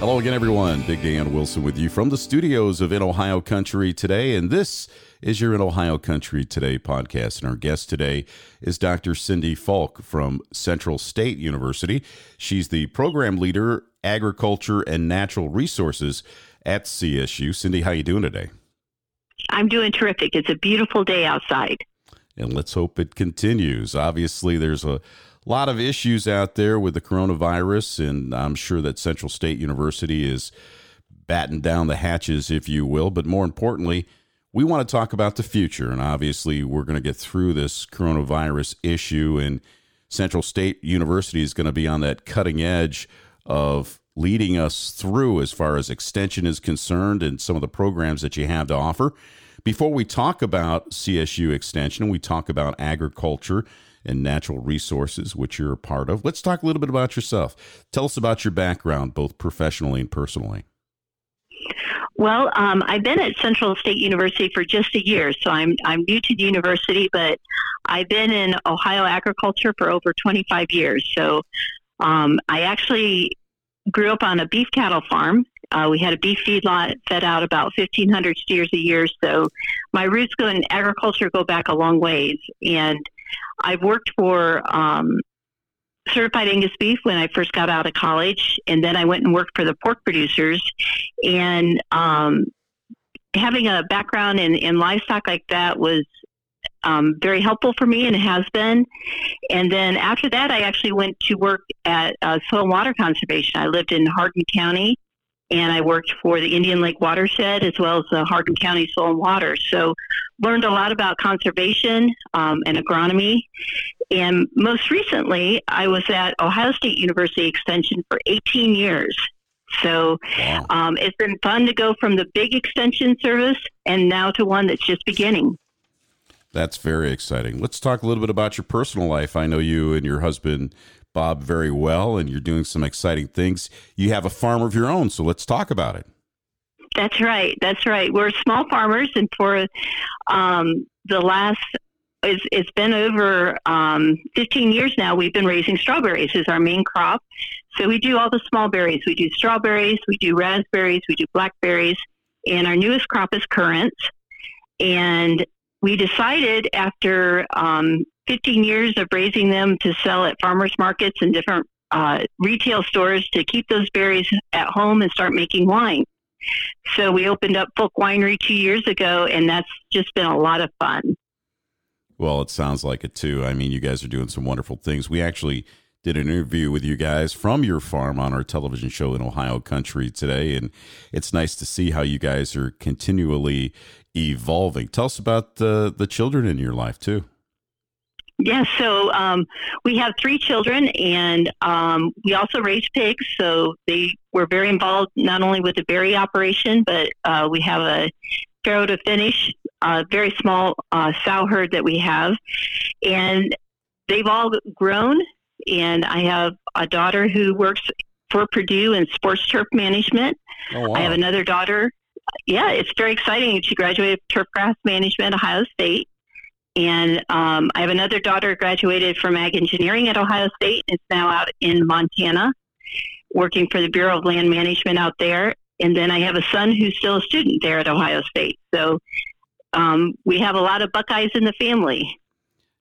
Hello again, everyone. Big Dan Wilson with you from the studios of In Ohio Country today. And this is your In Ohio Country Today podcast. And our guest today is Dr. Cindy Folck from Central State University. She's the program leader, agriculture and natural resources at CSU. Cindy, how you doing today? I'm doing terrific. It's a beautiful day outside. And let's hope it continues. Obviously, there's a a lot of issues out there with the coronavirus, and I'm sure that Central State University is batting down the hatches, if you will. But more importantly, we want to talk about the future. And obviously, we're going to get through this coronavirus issue, and Central State University is going to be on that cutting edge of leading us through as far as extension is concerned and some of the programs that you have to offer. Before we talk about CSU extension, we talk about agriculture and natural resources, which you're a part of. Let's talk a little bit about yourself. Tell us about your background, both professionally and personally. Well, um, I've been at Central State University for just a year, so I'm I'm new to the university, but I've been in Ohio agriculture for over 25 years. So um, I actually grew up on a beef cattle farm. Uh, we had a beef feedlot fed out about 1,500 steers a year. So my roots go in agriculture go back a long ways, and I've worked for um, certified Angus beef when I first got out of college, and then I went and worked for the pork producers. And um, having a background in, in livestock like that was um, very helpful for me and it has been. And then after that, I actually went to work at uh, soil and water conservation. I lived in Hardin County and I worked for the Indian Lake Watershed as well as the Hardin County Soil and Water. So learned a lot about conservation um, and agronomy. And most recently, I was at Ohio State University Extension for 18 years. So wow. um, it's been fun to go from the big extension service and now to one that's just beginning. That's very exciting. Let's talk a little bit about your personal life. I know you and your husband Bob very well, and you're doing some exciting things. You have a farm of your own, so let's talk about it. That's right. That's right. We're small farmers, and for um, the last it's, it's been over um, 15 years now. We've been raising strawberries as our main crop. So we do all the small berries. We do strawberries, we do raspberries, we do blackberries, and our newest crop is currants. And we decided after um, 15 years of raising them to sell at farmers markets and different uh, retail stores to keep those berries at home and start making wine. So we opened up Folck Winery two years ago, and that's just been a lot of fun. Well, it sounds like it too. I mean, you guys are doing some wonderful things. We actually did an interview with you guys from your farm on our television show in Ohio Country today, and it's nice to see how you guys are continually evolving. Tell us about the the children in your life too. Yes, so um, we have three children, and um, we also raise pigs. So they were very involved not only with the berry operation, but uh, we have a farrow to finish, a very small uh, sow herd that we have, and they've all grown. And I have a daughter who works for Purdue in sports turf management. Oh, wow. I have another daughter. Yeah, it's very exciting. She graduated turf grass management, Ohio State and um, I have another daughter graduated from ag engineering at Ohio State. Is now out in Montana, working for the Bureau of Land Management out there. And then I have a son who's still a student there at Ohio State. So um, we have a lot of Buckeyes in the family.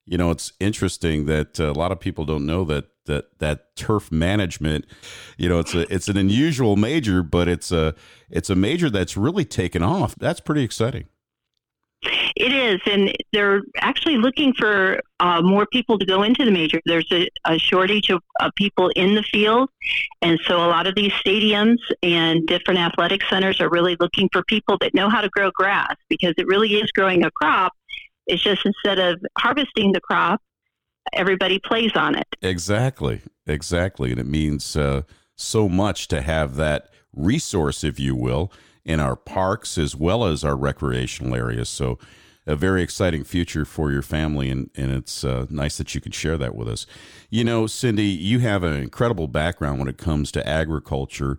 You know, it's interesting that uh, a lot of people don't know that that that turf management. You know, it's a it's an unusual major, but it's a it's a major that's really taken off. That's pretty exciting. It is, and they're actually looking for uh, more people to go into the major. There's a, a shortage of, of, people in the field, and so a lot of these stadiums and different athletic centers are really looking for people that know how to grow grass because it really is growing a crop. It's just instead of harvesting the crop, everybody plays on it. Exactly, exactly, and it means uh, so much to have that resource, if you will in our parks as well as our recreational areas. So, a very exciting future for your family, and, and it's uh, nice that you can share that with us. You know, Cindy, you have an incredible background when it comes to agriculture,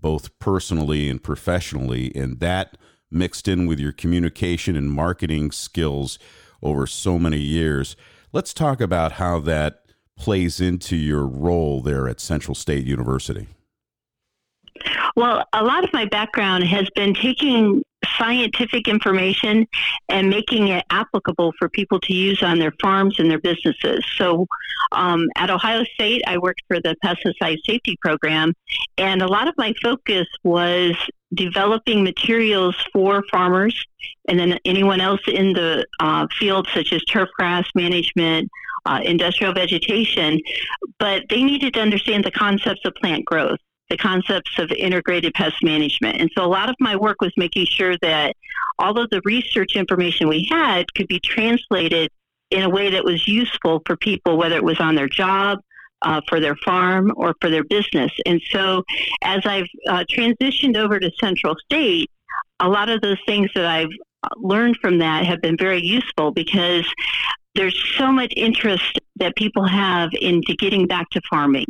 both personally and professionally, and that mixed in with your communication and marketing skills over so many years. Let's talk about how that plays into your role there at Central State University. Well, a lot of my background has been taking scientific information and making it applicable for people to use on their farms and their businesses. So um, at Ohio State, I worked for the pesticide safety program, and a lot of my focus was developing materials for farmers and then anyone else in the uh, field, such as turf grass management, uh, industrial vegetation, but they needed to understand the concepts of plant growth the concepts of integrated pest management. And so a lot of my work was making sure that all of the research information we had could be translated in a way that was useful for people, whether it was on their job, uh, for their farm, or for their business. And so as I've uh, transitioned over to Central State, a lot of those things that I've uh, learned from that have been very useful because there's so much interest that people have into getting back to farming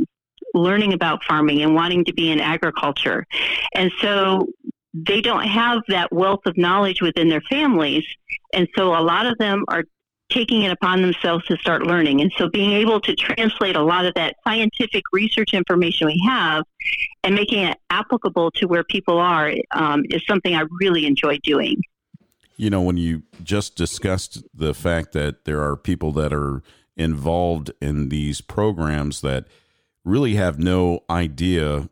learning about farming and wanting to be in agriculture. And so they don't have that wealth of knowledge within their families. And so a lot of them are taking it upon themselves to start learning. And so being able to translate a lot of that scientific research information we have and making it applicable to where people are um, is something I really enjoy doing. You know, when you just discussed the fact that there are people that are involved in these programs that really have no idea.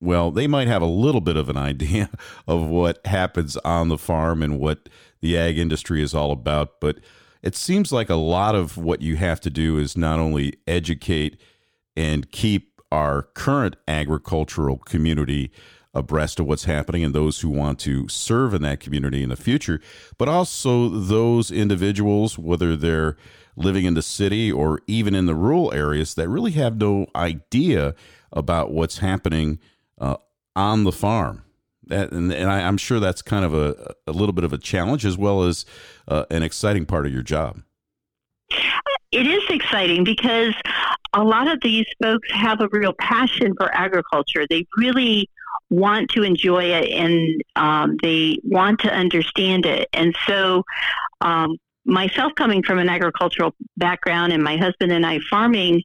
Well, they might have a little bit of an idea of what happens on the farm and what the ag industry is all about, but it seems like a lot of what you have to do is not only educate and keep our current agricultural community abreast of what's happening and those who want to serve in that community in the future, but also those individuals, whether they're living in the city or even in the rural areas that really have no idea about what's happening uh, on the farm. That, and, and I, am sure that's kind of a, a little bit of a challenge as well as uh, an exciting part of your job. It is exciting because a lot of these folks have a real passion for agriculture. They really want to enjoy it and um, they want to understand it. And so, um, myself coming from an agricultural background and my husband and I farming,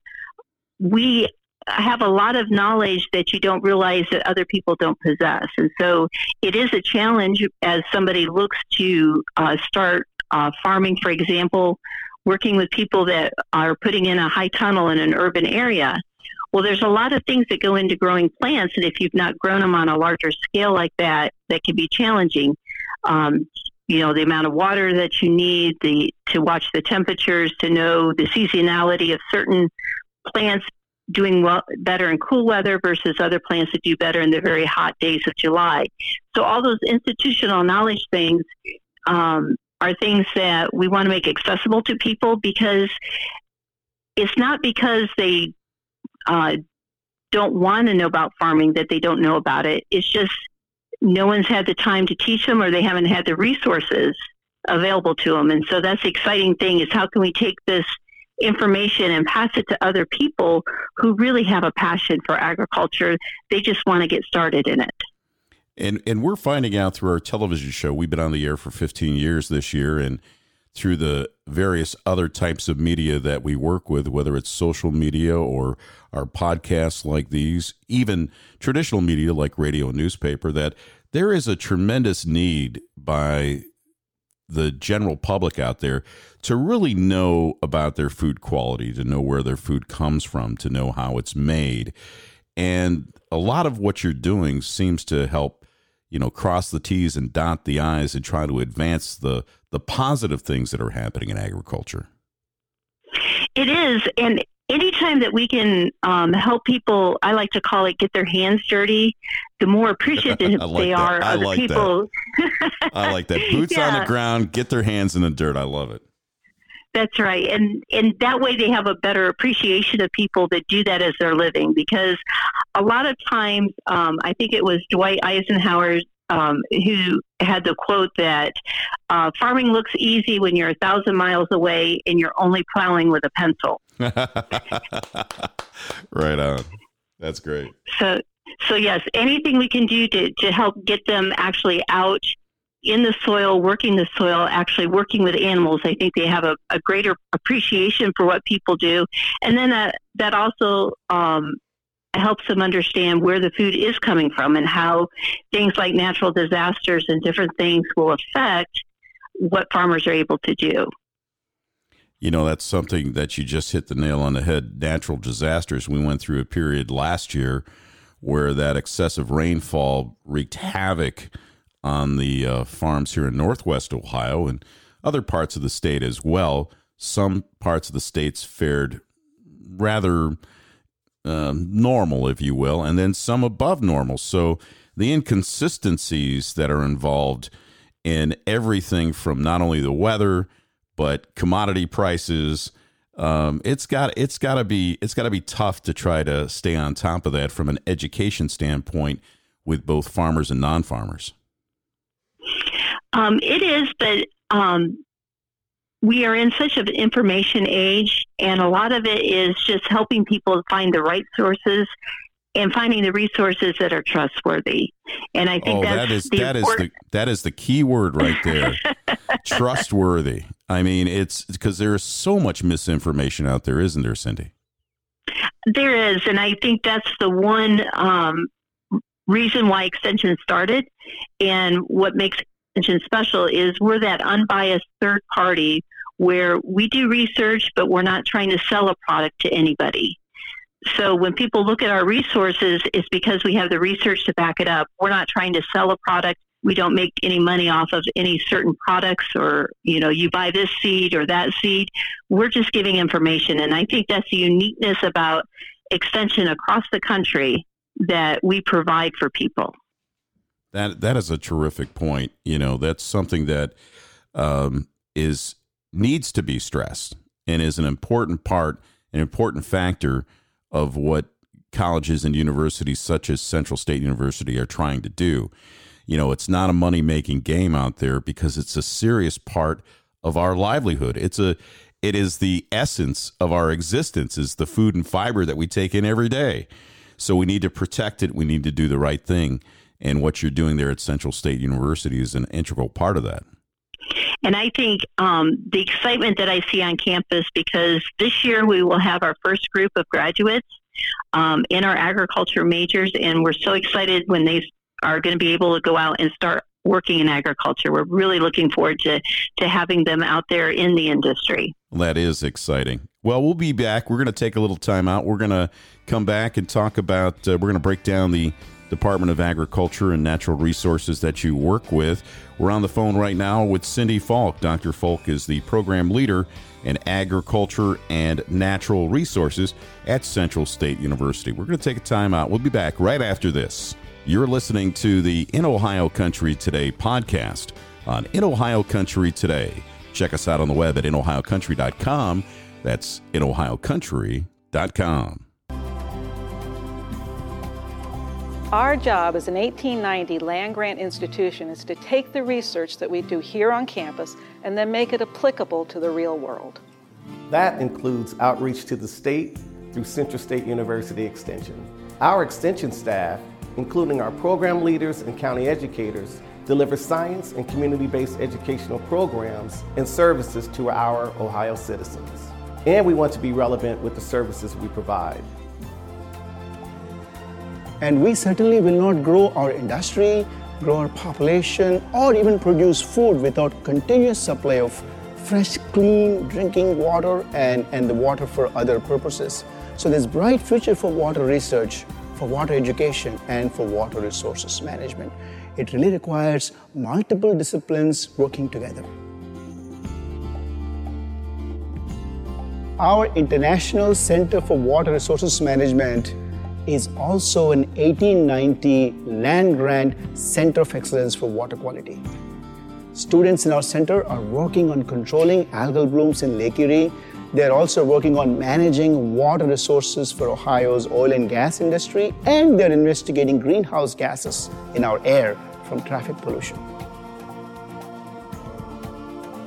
we have a lot of knowledge that you don't realize that other people don't possess. And so it is a challenge as somebody looks to uh, start uh, farming, for example, working with people that are putting in a high tunnel in an urban area. Well, there's a lot of things that go into growing plants, and if you've not grown them on a larger scale like that, that can be challenging. Um, you know the amount of water that you need the to watch the temperatures to know the seasonality of certain plants doing well better in cool weather versus other plants that do better in the very hot days of July. So all those institutional knowledge things um, are things that we want to make accessible to people because it's not because they uh, don't want to know about farming that they don't know about it. It's just no one's had the time to teach them or they haven't had the resources available to them. And so that's the exciting thing is how can we take this information and pass it to other people who really have a passion for agriculture. They just want to get started in it. And and we're finding out through our television show. We've been on the air for 15 years this year and through the various other types of media that we work with, whether it's social media or our podcasts like these, even traditional media like radio and newspaper, that there is a tremendous need by the general public out there to really know about their food quality, to know where their food comes from, to know how it's made. And a lot of what you're doing seems to help, you know, cross the T's and dot the I's and try to advance the the positive things that are happening in agriculture. It is, and anytime that we can um, help people, I like to call it get their hands dirty, the more appreciative like they that. are I other like people. That. I like that. Boots yeah. on the ground, get their hands in the dirt. I love it. That's right, and and that way they have a better appreciation of people that do that as their living. Because a lot of times, um, I think it was Dwight Eisenhower um, who had the quote that uh, farming looks easy when you're a thousand miles away and you're only plowing with a pencil. right on. That's great. So, so yes, anything we can do to, to help get them actually out in the soil, working the soil, actually working with animals, I think they have a, a greater appreciation for what people do. And then that, that also um, helps them understand where the food is coming from and how things like natural disasters and different things will affect what farmers are able to do. You know, that's something that you just hit the nail on the head. Natural disasters. We went through a period last year where that excessive rainfall wreaked havoc on the uh, farms here in northwest Ohio and other parts of the state as well. Some parts of the states fared rather uh, normal, if you will, and then some above normal. So the inconsistencies that are involved in everything from not only the weather but commodity prices. Um, it's got it's got to be it's got to be tough to try to stay on top of that from an education standpoint with both farmers and non-farmers. Um, it is, but um, we are in such an information age, and a lot of it is just helping people find the right sources and finding the resources that are trustworthy. And I think oh, that is that is the that is the key word right there. trustworthy. I mean, it's because there is so much misinformation out there, isn't there, Cindy? There is, and I think that's the one um, reason why Extension started, and what makes Extension special is we're that unbiased third party where we do research, but we're not trying to sell a product to anybody. So when people look at our resources, it's because we have the research to back it up. We're not trying to sell a product. We don't make any money off of any certain products or, you know, you buy this seed or that seed. We're just giving information. And I think that's the uniqueness about extension across the country that we provide for people. That that is a terrific point. You know, that's something that um, is needs to be stressed and is an important part, an important factor of what colleges and universities such as Central State University are trying to do. You know, it's not a money making game out there because it's a serious part of our livelihood. It's a it is the essence of our existence is the food and fiber that we take in every day. So we need to protect it. We need to do the right thing. And what you're doing there at Central State University is an integral part of that. And I think um, the excitement that I see on campus because this year we will have our first group of graduates um, in our agriculture majors, and we're so excited when they are going to be able to go out and start working in agriculture. We're really looking forward to, to having them out there in the industry. That is exciting. Well, we'll be back. We're going to take a little time out. We're going to come back and talk about, uh, we're going to break down the Department of Agriculture and Natural Resources that you work with. We're on the phone right now with Cindy Folck. Dr. Folck is the program leader in agriculture and natural resources at Central State University. We're going to take a time out. We'll be back right after this. You're listening to the In Ohio Country Today podcast on In Ohio Country Today. Check us out on the web at inohiocountry.com. That's inohiocountry.com. Our job as an 1890 land grant institution is to take the research that we do here on campus and then make it applicable to the real world. That includes outreach to the state through Central State University Extension. Our extension staff, including our program leaders and county educators, deliver science and community-based educational programs and services to our Ohio citizens. And we want to be relevant with the services we provide. And we certainly will not grow our industry, grow our population, or even produce food without continuous supply of fresh, clean drinking water and, and the water for other purposes. So there's bright future for water research, for water education, and for water resources management. It really requires multiple disciplines working together. Our International Center for Water Resources Management is also an 1890 land grant Center of Excellence for Water Quality. Students in our center are working on controlling algal blooms in Lake Erie. They're also working on managing water resources for Ohio's oil and gas industry, and they're investigating greenhouse gases in our air from traffic pollution.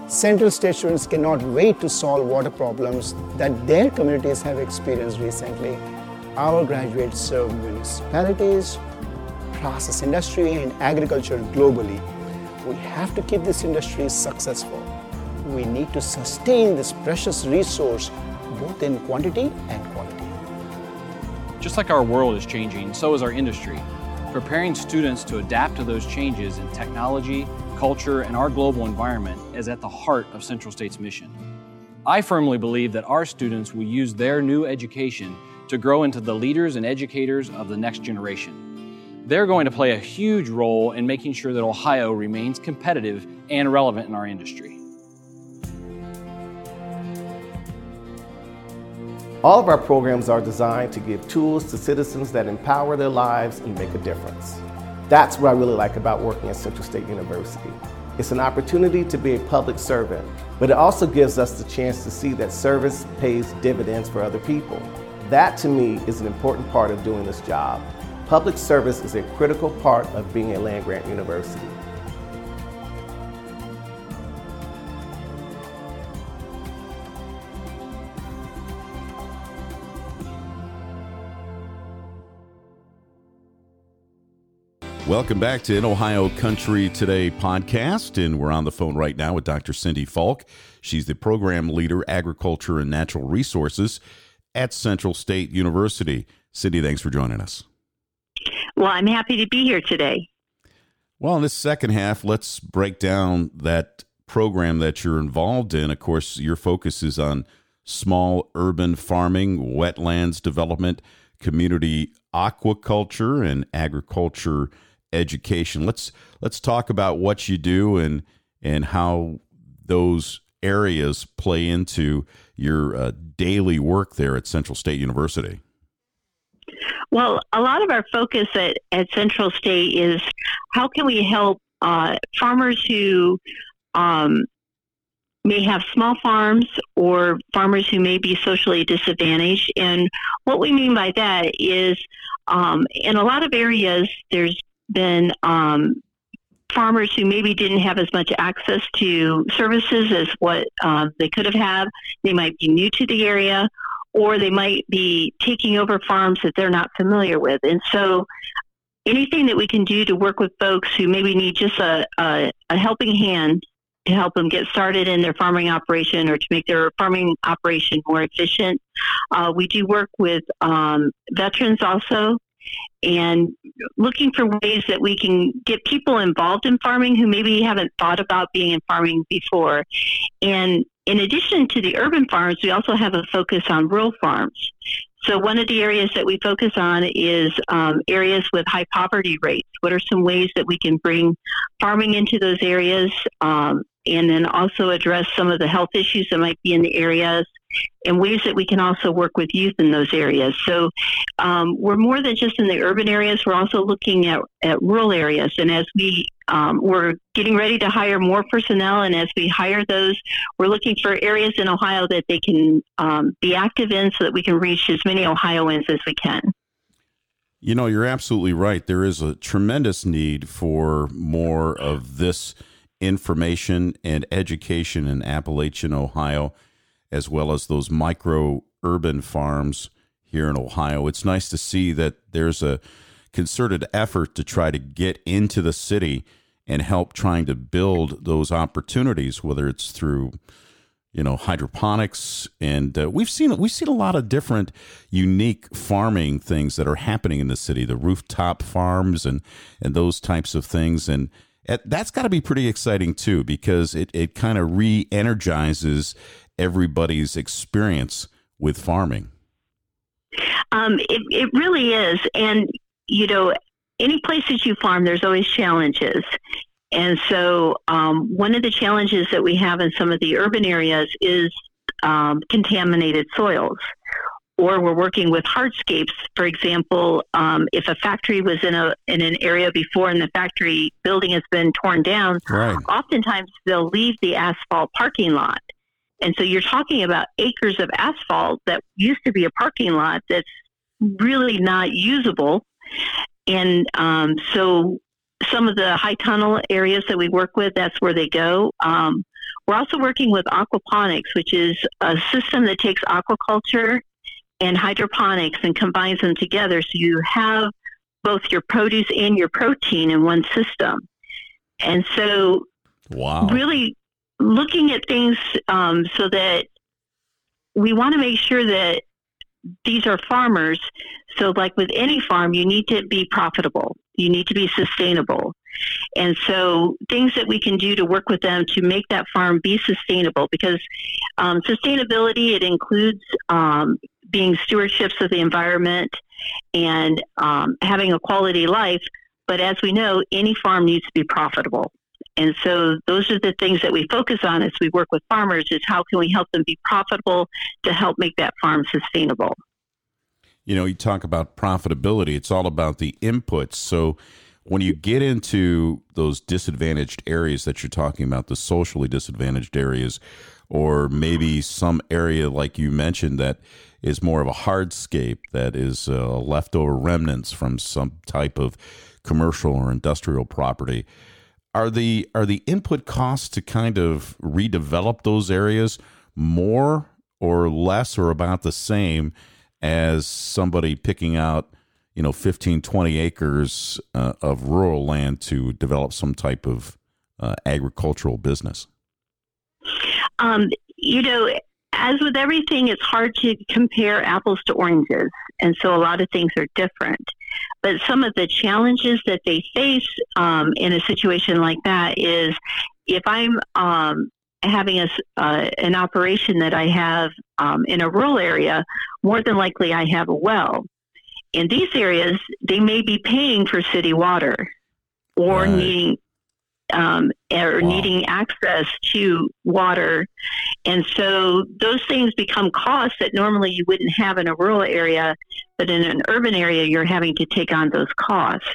Central State students cannot wait to solve water problems that their communities have experienced recently our graduates serve municipalities, process industry, and agriculture globally. We have to keep this industry successful. We need to sustain this precious resource both in quantity and quality. Just like our world is changing, so is our industry. Preparing students to adapt to those changes in technology, culture, and our global environment is at the heart of Central State's mission. I firmly believe that our students will use their new education to grow into the leaders and educators of the next generation. They're going to play a huge role in making sure that Ohio remains competitive and relevant in our industry. All of our programs are designed to give tools to citizens that empower their lives and make a difference. That's what I really like about working at Central State University. It's an opportunity to be a public servant, but it also gives us the chance to see that service pays dividends for other people. That to me is an important part of doing this job. Public service is a critical part of being a land grant university. Welcome back to In Ohio Country Today podcast. And we're on the phone right now with Dr. Cindy Folck. She's the program leader, agriculture and natural resources at Central State University. Cindy, thanks for joining us. Well, I'm happy to be here today. Well, in this second half, let's break down that program that you're involved in. Of course, your focus is on small urban farming, wetlands development, community aquaculture, and agriculture education. Let's let's talk about what you do and and how those areas play into your uh, daily work there at Central State University. Well, a lot of our focus at, at Central State is how can we help uh, farmers who um, may have small farms or farmers who may be socially disadvantaged. And what we mean by that is um, in a lot of areas, there's been um, farmers who maybe didn't have as much access to services as what uh, they could have had. They might be new to the area, or they might be taking over farms that they're not familiar with. And so, anything that we can do to work with folks who maybe need just a, a, a helping hand to help them get started in their farming operation or to make their farming operation more efficient. Uh, we do work with um, veterans also and looking for ways that we can get people involved in farming who maybe haven't thought about being in farming before. And in addition to the urban farms, we also have a focus on rural farms. So one of the areas that we focus on is um, areas with high poverty rates. What are some ways that we can bring farming into those areas, um, and then also address some of the health issues that might be in the areas, and ways that we can also work with youth in those areas. So um, we're more than just in the urban areas. We're also looking at, at rural areas, and as we um, we're getting ready to hire more personnel, and as we hire those, we're looking for areas in Ohio that they can um, be active in so that we can reach as many Ohioans as we can. You know, you're absolutely right. There is a tremendous need for more of this information and education in Appalachian, Ohio, as well as those micro urban farms here in Ohio. It's nice to see that there's a concerted effort to try to get into the city and help trying to build those opportunities, whether it's through you know hydroponics and uh, we've seen we've seen a lot of different unique farming things that are happening in the city the rooftop farms and and those types of things and that's got to be pretty exciting too because it, it kind of re-energizes everybody's experience with farming um, it, it really is and you know any place that you farm, there's always challenges. And so, um, one of the challenges that we have in some of the urban areas is um, contaminated soils. Or we're working with hardscapes. For example, um, if a factory was in a in an area before and the factory building has been torn down, right. oftentimes they'll leave the asphalt parking lot. And so you're talking about acres of asphalt that used to be a parking lot that's really not usable. And um, so some of the high tunnel areas that we work with, that's where they go. Um, we're also working with aquaponics, which is a system that takes aquaculture and hydroponics and combines them together. So you have both your produce and your protein in one system. And so, wow. really looking at things um, so that we want to make sure that these are farmers. So, like with any farm, you need to be profitable. You need to be sustainable. And so, things that we can do to work with them to make that farm be sustainable, because um, sustainability it includes um, being stewardships of the environment and um, having a quality life. But as we know, any farm needs to be profitable. And so those are the things that we focus on as we work with farmers is how can we help them be profitable to help make that farm sustainable. You know, you talk about profitability, it's all about the inputs. So when you get into those disadvantaged areas that you're talking about, the socially disadvantaged areas, or maybe some area like you mentioned that is more of a hardscape that is uh, leftover remnants from some type of commercial or industrial property are the are the input costs to kind of redevelop those areas more or less or about the same as somebody picking out you know 15 20 acres uh, of rural land to develop some type of uh, agricultural business? Um, you know as with everything it's hard to compare apples to oranges and so a lot of things are different but some of the challenges that they face um, in a situation like that is if I'm um, having a, uh, an operation that I have um, in a rural area, more than likely I have a well. In these areas, they may be paying for city water or right. needing um, or wow. needing access to water. And so those things become costs that normally you wouldn't have in a rural area, but in an urban area, you're having to take on those costs.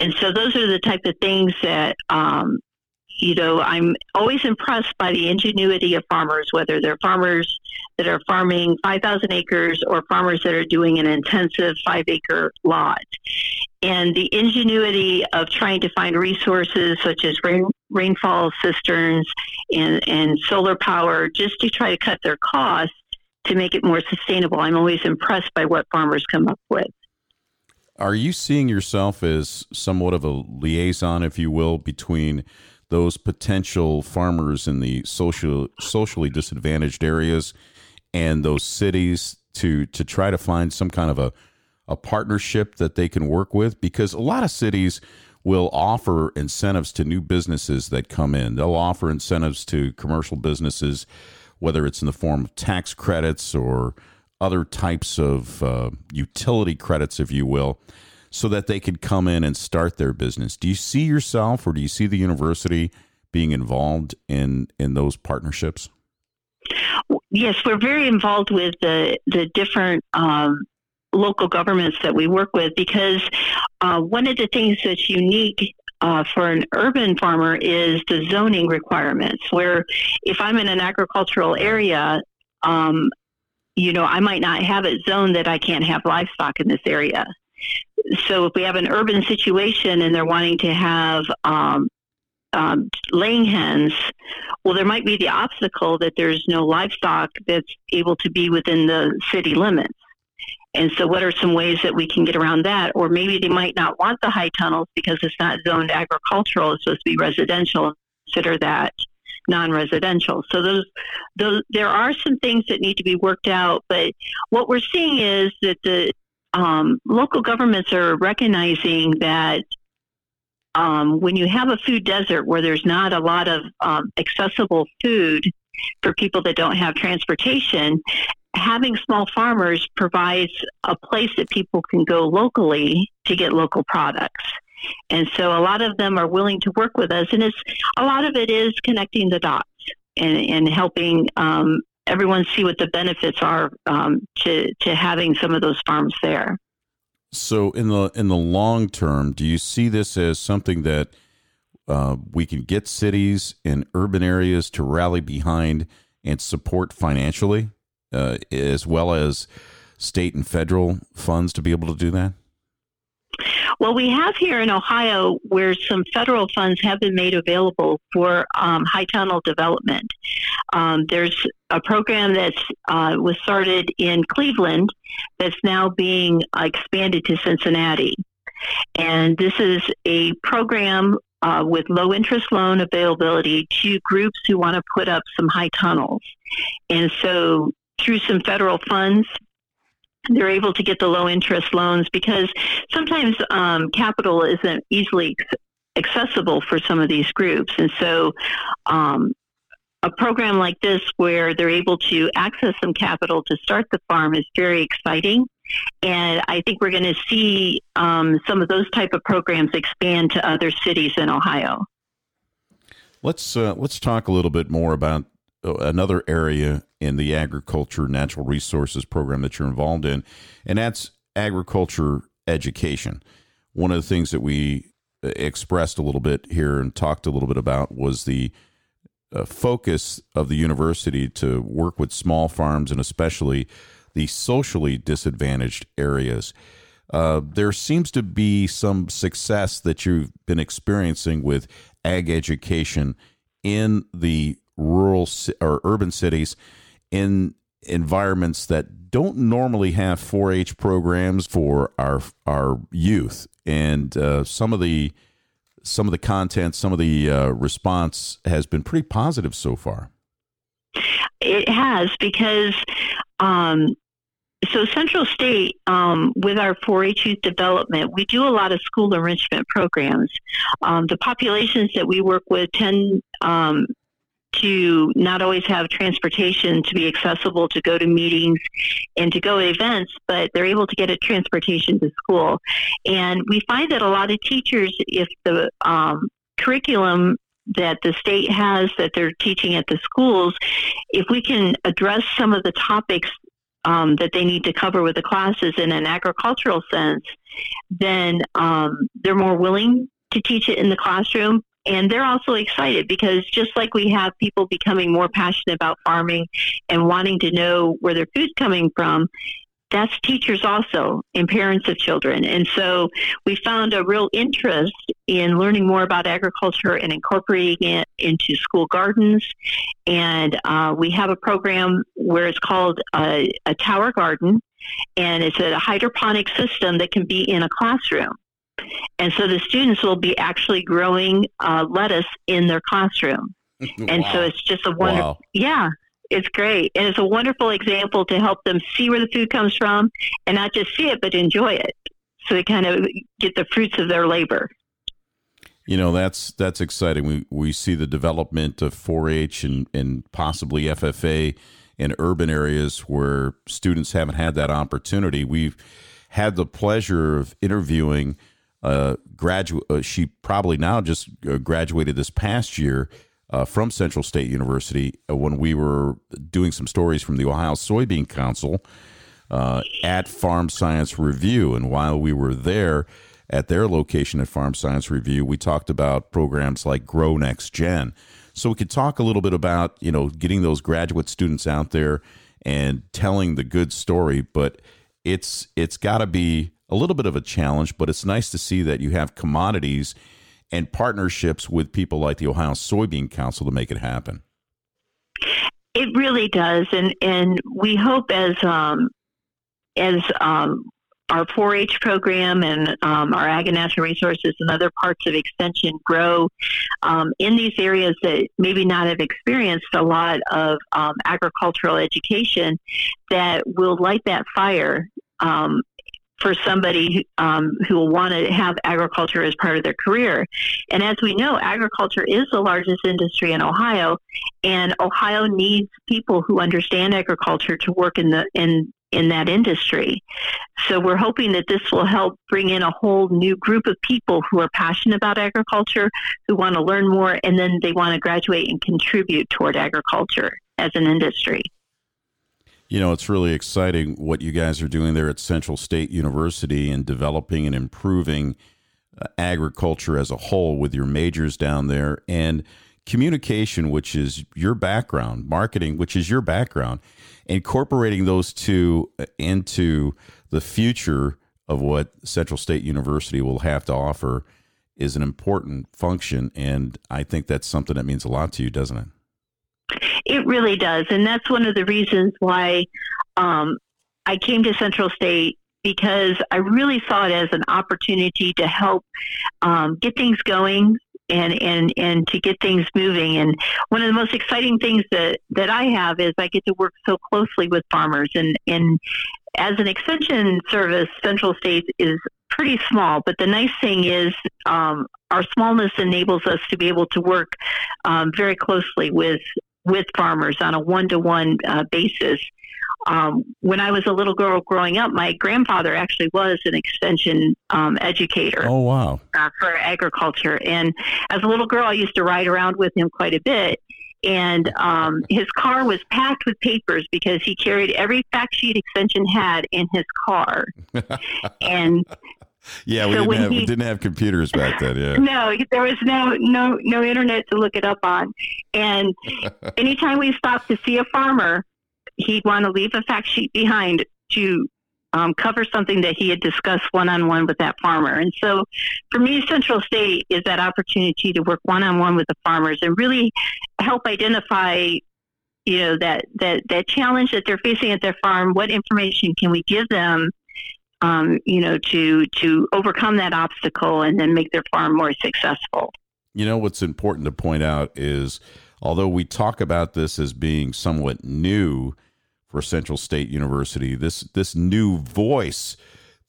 And so those are the type of things that um, you know, I'm always impressed by the ingenuity of farmers, whether they're farmers that are farming 5,000 acres or farmers that are doing an intensive five acre lot. And the ingenuity of trying to find resources such as rain, rainfall cisterns and, and solar power just to try to cut their costs to make it more sustainable. I'm always impressed by what farmers come up with. Are you seeing yourself as somewhat of a liaison, if you will, between those potential farmers in the social socially disadvantaged areas and those cities to to try to find some kind of a a partnership that they can work with because a lot of cities will offer incentives to new businesses that come in. They'll offer incentives to commercial businesses, whether it's in the form of tax credits or other types of uh, utility credits, if you will so that they could come in and start their business. Do you see yourself or do you see the university being involved in in those partnerships? Yes, we're very involved with the the different um, local governments that we work with because uh, one of the things that's unique uh, for an urban farmer is the zoning requirements. Where if I'm in an agricultural area, um, you know, I might not have it zoned that I can't have livestock in this area so if we have an urban situation and they're wanting to have um, um, laying hens, well, there might be the obstacle that there's no livestock that's able to be within the city limits. And so, what are some ways that we can get around that? Or maybe they might not want the high tunnels because it's not zoned agricultural; it's supposed to be residential. Consider that non-residential. So those, those, there are some things that need to be worked out. But what we're seeing is that the um, local governments are recognizing that um, when you have a food desert where there's not a lot of um, accessible food for people that don't have transportation, having small farmers provides a place that people can go locally to get local products. And so a lot of them are willing to work with us, and it's a lot of it is connecting the dots and, and helping um, everyone see what the benefits are um, to to having some of those farms there. So in the in the long term, do you see this as something that uh, we can get cities and urban areas to rally behind and support financially, uh, as well as state and federal funds to be able to do that? Well, we have here in Ohio where some federal funds have been made available for um, high tunnel development. Um, there's a program that uh, was started in Cleveland that's now being expanded to Cincinnati. And this is a program uh, with low interest loan availability to groups who want to put up some high tunnels. And so, through some federal funds, they're able to get the low interest loans because sometimes um, capital isn't easily accessible for some of these groups. And so, um, a program like this where they're able to access some capital to start the farm is very exciting. And I think we're going to see um, some of those type of programs expand to other cities in Ohio. Let's uh, let's talk a little bit more about uh, another area in the agriculture natural resources program that you're involved in, and that's agriculture education. One of the things that we uh, expressed a little bit here and talked a little bit about was the uh, focus of the university to work with small farms and especially the socially disadvantaged areas. Uh, there seems to be some success that you've been experiencing with ag education in the rural or urban cities in environments that don't normally have 4-H programs for our our youth, and uh, some of the some of the content, some of the uh, response has been pretty positive so far. It has because um, so Central State, um, with our 4-H youth development, we do a lot of school enrichment programs. Um, the populations that we work with tend um, to not always have transportation to be accessible to go to meetings and to go to events, but they're able to get a transportation to school. And we find that a lot of teachers, if the um, curriculum that the state has that they're teaching at the schools, if we can address some of the topics um, that they need to cover with the classes in an agricultural sense, then um, they're more willing to teach it in the classroom. And they're also excited because just like we have people becoming more passionate about farming and wanting to know where their food's coming from, that's teachers also and parents of children. And so we found a real interest in learning more about agriculture and incorporating it into school gardens. And uh, we have a program where it's called a, a tower garden, and it's a hydroponic system that can be in a classroom. And so the students will be actually growing uh, lettuce in their classroom. And wow. so it's just a wonderful, wow. yeah, it's great. And it's a wonderful example to help them see where the food comes from and not just see it, but enjoy it. So they kind of get the fruits of their labor. You know, that's that's exciting. We we see the development of 4-H and, and possibly FFA in urban areas where students haven't had that opportunity. We've had the pleasure of interviewing a graduate. Uh, she probably now just uh, graduated this past year uh, from Central State University uh, when we were doing some stories from the Ohio Soybean Council uh, at Farm Science Review. And while we were there at their location at Farm Science Review, we talked about programs like Grow Next Gen. So we could talk a little bit about you know getting those graduate students out there and telling the good story, but it's it's got to be a little bit of a challenge. But it's nice to see that you have commodities and partnerships with people like the Ohio Soybean Council to make it happen. It really does, and and we hope as um, as um, our 4-H program and um, our ag and natural resources and other parts of extension grow um, in these areas that maybe not have experienced a lot of um, agricultural education, that will light that fire um, for somebody um, who will want to have agriculture as part of their career. And as we know, agriculture is the largest industry in Ohio, and Ohio needs people who understand agriculture to work in the in in that industry. So we're hoping that this will help bring in a whole new group of people who are passionate about agriculture, who want to learn more, and then they want to graduate and contribute toward agriculture as an industry. You know, it's really exciting what you guys are doing there at Central State University and developing and improving uh, agriculture as a whole with your majors down there and communication, which is your background, marketing, which is your background, incorporating those two uh, into the future of what Central State University will have to offer is an important function. And I think that's something that means a lot to you, doesn't it? It really does. And that's one of the reasons why um, I came to Central State because I really saw it as an opportunity to help um, get things going and, and, and to get things moving. And one of the most exciting things that, that I have is I get to work so closely with farmers and, and as an extension service, Central State is pretty small, but the nice thing is um, our smallness enables us to be able to work um, very closely with with farmers on a one to one basis. Um, when I was a little girl growing up, my grandfather actually was an extension um, educator. Oh wow! Uh, for agriculture, and as a little girl, I used to ride around with him quite a bit and um, his car was packed with papers because he carried every fact sheet extension had in his car. and yeah, we, so didn't have, he, we didn't have computers back then. Yeah, no, there was no no no internet to look it up on. And anytime we stopped to see a farmer, he'd want to leave a fact sheet behind to um, cover something that he had discussed one on one with that farmer. And so for me, Central State is that opportunity to work one on one with the farmers and really help identify you know that that that challenge that they're facing at their farm what information can we give them um, you know to to overcome that obstacle and then make their farm more successful you know what's important to point out is although we talk about this as being somewhat new for Central State University. This this new voice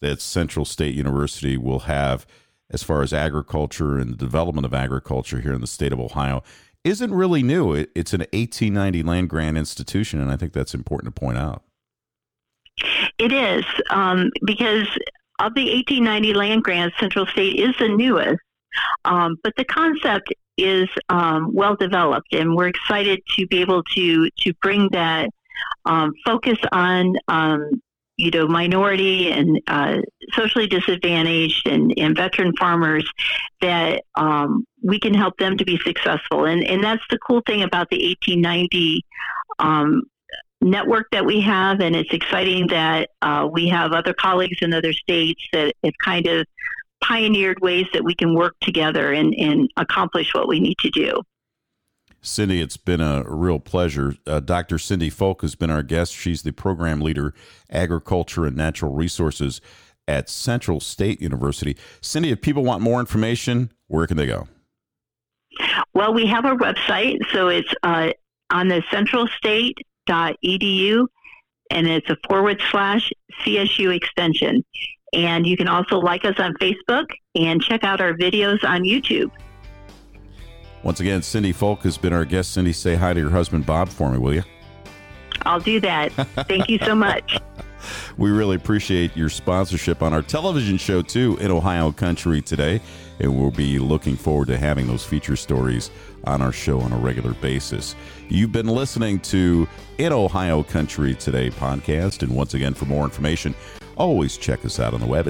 that Central State University will have as far as agriculture and the development of agriculture here in the state of Ohio isn't really new. It, it's an 1890 land grant institution, and I think that's important to point out. It is um, because of the 1890 land grants, Central State is the newest, um, but the concept is um, well developed, and we're excited to be able to to bring that um, focus on um, you know minority and uh, socially disadvantaged and, and veteran farmers that um, we can help them to be successful. And and that's the cool thing about the 1890 um, network that we have and it's exciting that uh, we have other colleagues in other states that have kind of pioneered ways that we can work together and, and accomplish what we need to do Cindy, it's been a real pleasure. Uh, Dr. Cindy Folck has been our guest. She's the program leader, agriculture and natural resources at Central State University. Cindy, if people want more information, where can they go? Well, we have our website, so it's uh, on the centralstate.edu, and it's a forward slash CSU extension. And you can also like us on Facebook and check out our videos on YouTube. Once again, Cindy Folck has been our guest. Cindy, say hi to your husband, Bob, for me, will you? I'll do that. Thank you so much. we really appreciate your sponsorship on our television show, too, in Ohio Country today. And we'll be looking forward to having those feature stories on our show on a regular basis. You've been listening to In Ohio Country Today podcast. And once again, for more information, always check us out on the web